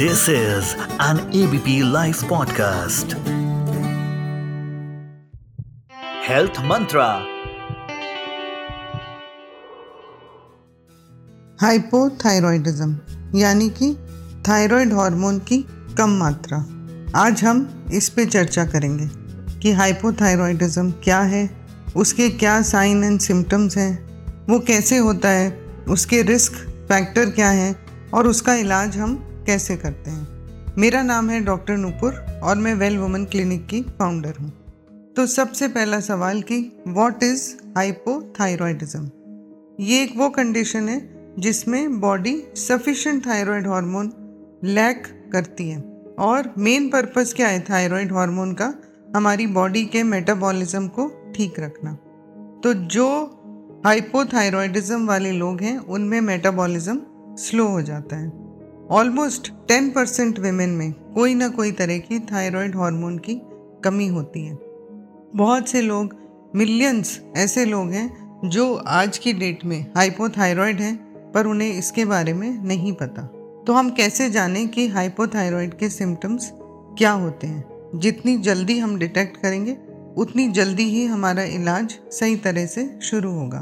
This is an ABP Life podcast. Health Mantra. Hypothyroidism यानी कि thyroid hormone की कम मात्रा आज हम इस पे चर्चा करेंगे कि हाइपोथायरॉयडिज्म क्या है, उसके क्या साइन एंड सिम्टम्स हैं, वो कैसे होता है, उसके रिस्क फैक्टर क्या हैं, और उसका इलाज हम कैसे करते हैं? मेरा नाम है डॉक्टर नूपुर और मैं वेल वुमन क्लिनिक की फाउंडर हूँ। तो सबसे पहला सवाल कि व्हाट इज़ हाइपोथायरॉयडिज्म ये एक वो कंडीशन है जिसमें body sufficient thyroid hormone lack करती है और मेन पर्पस क्या है थायराइड हार्मोन का? हमारी बॉडी के मेटाबॉलिज्म को ठीक रखना। तो जो हाइपोथायरॉयडिज्म वाले लोग हैं, उनमें मेटाबॉलिज्म स्लो हो जाता है। ऑलमोस्ट टेन परसेंट वेमेन में कोई ना कोई तरह की थायराइड हार्मोन की कमी होती है। बहुत से लोग मिलियंस ऐसे लोग हैं जो आज की डेट में हाइपोथायरॉयड हैं, पर उन्हें इसके बारे में नहीं पता। तो हम कैसे जानें कि हाइपोथायरॉयड के सिम्टम्स क्या होते हैं? जितनी जल्दी हम डिटेक्ट करेंगे, उतनी जल्दी ही हमारा इलाज सही तरह से शुरू होगा।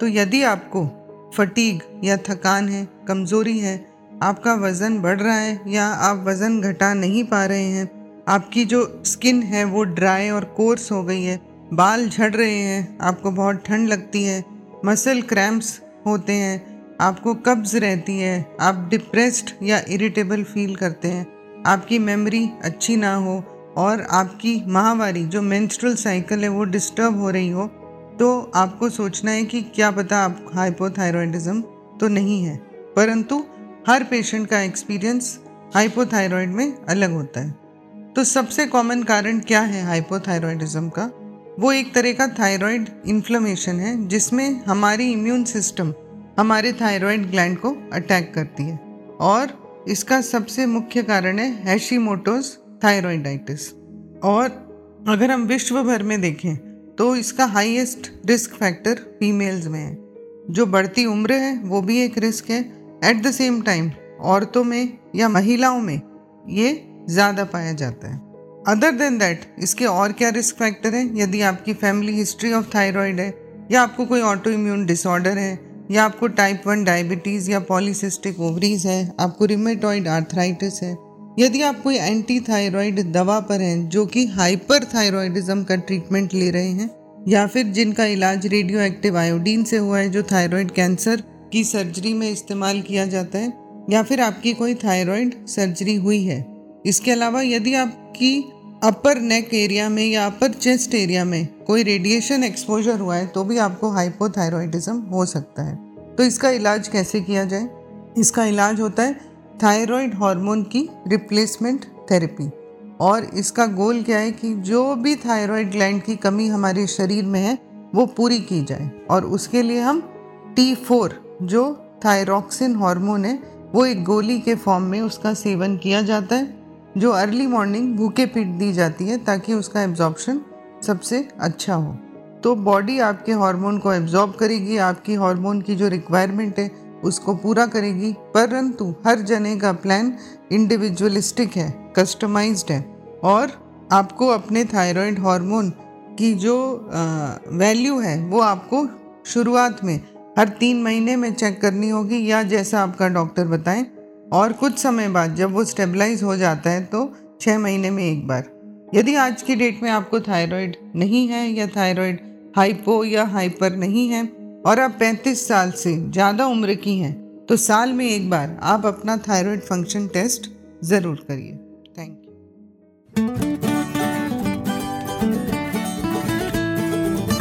तो यदि आपको फटीग या थकान है, कमज़ोरी है आपका वज़न बढ़ रहा है या आप वज़न घटा नहीं पा रहे हैं? आपकी जो स्किन है वो ड्राई और कोर्स हो गई है। बाल झड़ रहे हैं, आपको बहुत ठंड लगती है, मसल क्रैम्प्स होते हैं, आपको कब्ज़ रहती है, आप डिप्रेस्ड या इरिटेबल फील करते हैं। आपकी मेमोरी अच्छी ना हो और आपकी माहवारी जो मेंस्ट्रुअल साइकिल है वो डिस्टर्ब हो रही हो तो आपको सोचना है कि क्या पता आप हाइपोथायरॉयडिज्म तो नहीं है। परंतु हर पेशेंट का एक्सपीरियंस हाइपोथायरॉयड में अलग होता है। तो सबसे कॉमन कारण क्या है हाइपोथायरॉयडिज्म का? वो एक तरह का थायराइड इन्फ्लेमेशन है, जिसमें हमारी इम्यून सिस्टम हमारे थायराइड ग्लैंड को अटैक करती है। और इसका सबसे मुख्य कारण है हैशीमोटोज थायरॉइडाइटिस और अगर हम विश्व भर में देखें तो इसका हाईएस्ट रिस्क फैक्टर फीमेल्स में है। जो बढ़ती उम्र है, वो भी एक रिस्क है एट द सेम टाइम औरतों में या महिलाओं में ये ज़्यादा पाया जाता है। अदर देन दैट इसके और क्या रिस्क फैक्टर हैं? यदि आपकी फैमिली हिस्ट्री ऑफ़ थायराइड है, या आपको कोई ऑटो इम्यून डिसऑर्डर है, या आपको टाइप वन डायबिटीज़ या पॉलीसिस्टिक ओवरीज है, आपको रिमेटॉइड आर्थराइटिस है, यदि आप कोई एंटी थायराइड दवा पर हैं, जो कि हाइपर थायराइडिज्म का ट्रीटमेंट ले रहे हैं, या फिर जिनका इलाज रेडियो एक्टिव आयोडीन से हुआ है, जो थायराइड कैंसर की सर्जरी में इस्तेमाल किया जाता है या फिर आपकी कोई थायराइड सर्जरी हुई है। इसके अलावा यदि आपकी अपर नेक एरिया में या अपर चेस्ट एरिया में कोई रेडिएशन एक्सपोजर हुआ है तो भी आपको हाइपोथायरॉयडिज्म हो सकता है। तो इसका इलाज कैसे किया जाए? इसका इलाज होता है थायराइड हार्मोन की रिप्लेसमेंट थेरेपी। और इसका गोल क्या है कि जो भी थायराइड ग्लैंड की कमी हमारे शरीर में है, वो पूरी की जाए। और उसके लिए हम टी फोर जो थायरॉक्सिन हार्मोन है, वो एक गोली के फॉर्म में उसका सेवन किया जाता है, जो अर्ली मॉर्निंग भूखे पीट दी जाती है ताकि उसका एब्जॉर्बशन सबसे अच्छा हो। तो बॉडी आपके हार्मोन को एब्जॉर्ब करेगी, आपकी हार्मोन की जो रिक्वायरमेंट है, उसको पूरा करेगी, परंतु हर जने का प्लान इंडिविजुअलिस्टिक है कस्टमाइज्ड है और आपको अपने थायराइड हार्मोन की जो वैल्यू है, वो आपको शुरुआत में हर तीन महीने में चेक करनी होगी या जैसा आपका डॉक्टर बताएँ, और कुछ समय बाद जब वो स्टेबलाइज हो जाता है तो छः महीने में एक बार। यदि आज की डेट में आपको थायराइड नहीं है या थायराइड हाइपो या हाइपर नहीं है और आप 35 साल से ज़्यादा उम्र की हैं तो साल में एक बार आप अपना थायराइड फ़ंक्शन टेस्ट ज़रूर करिए।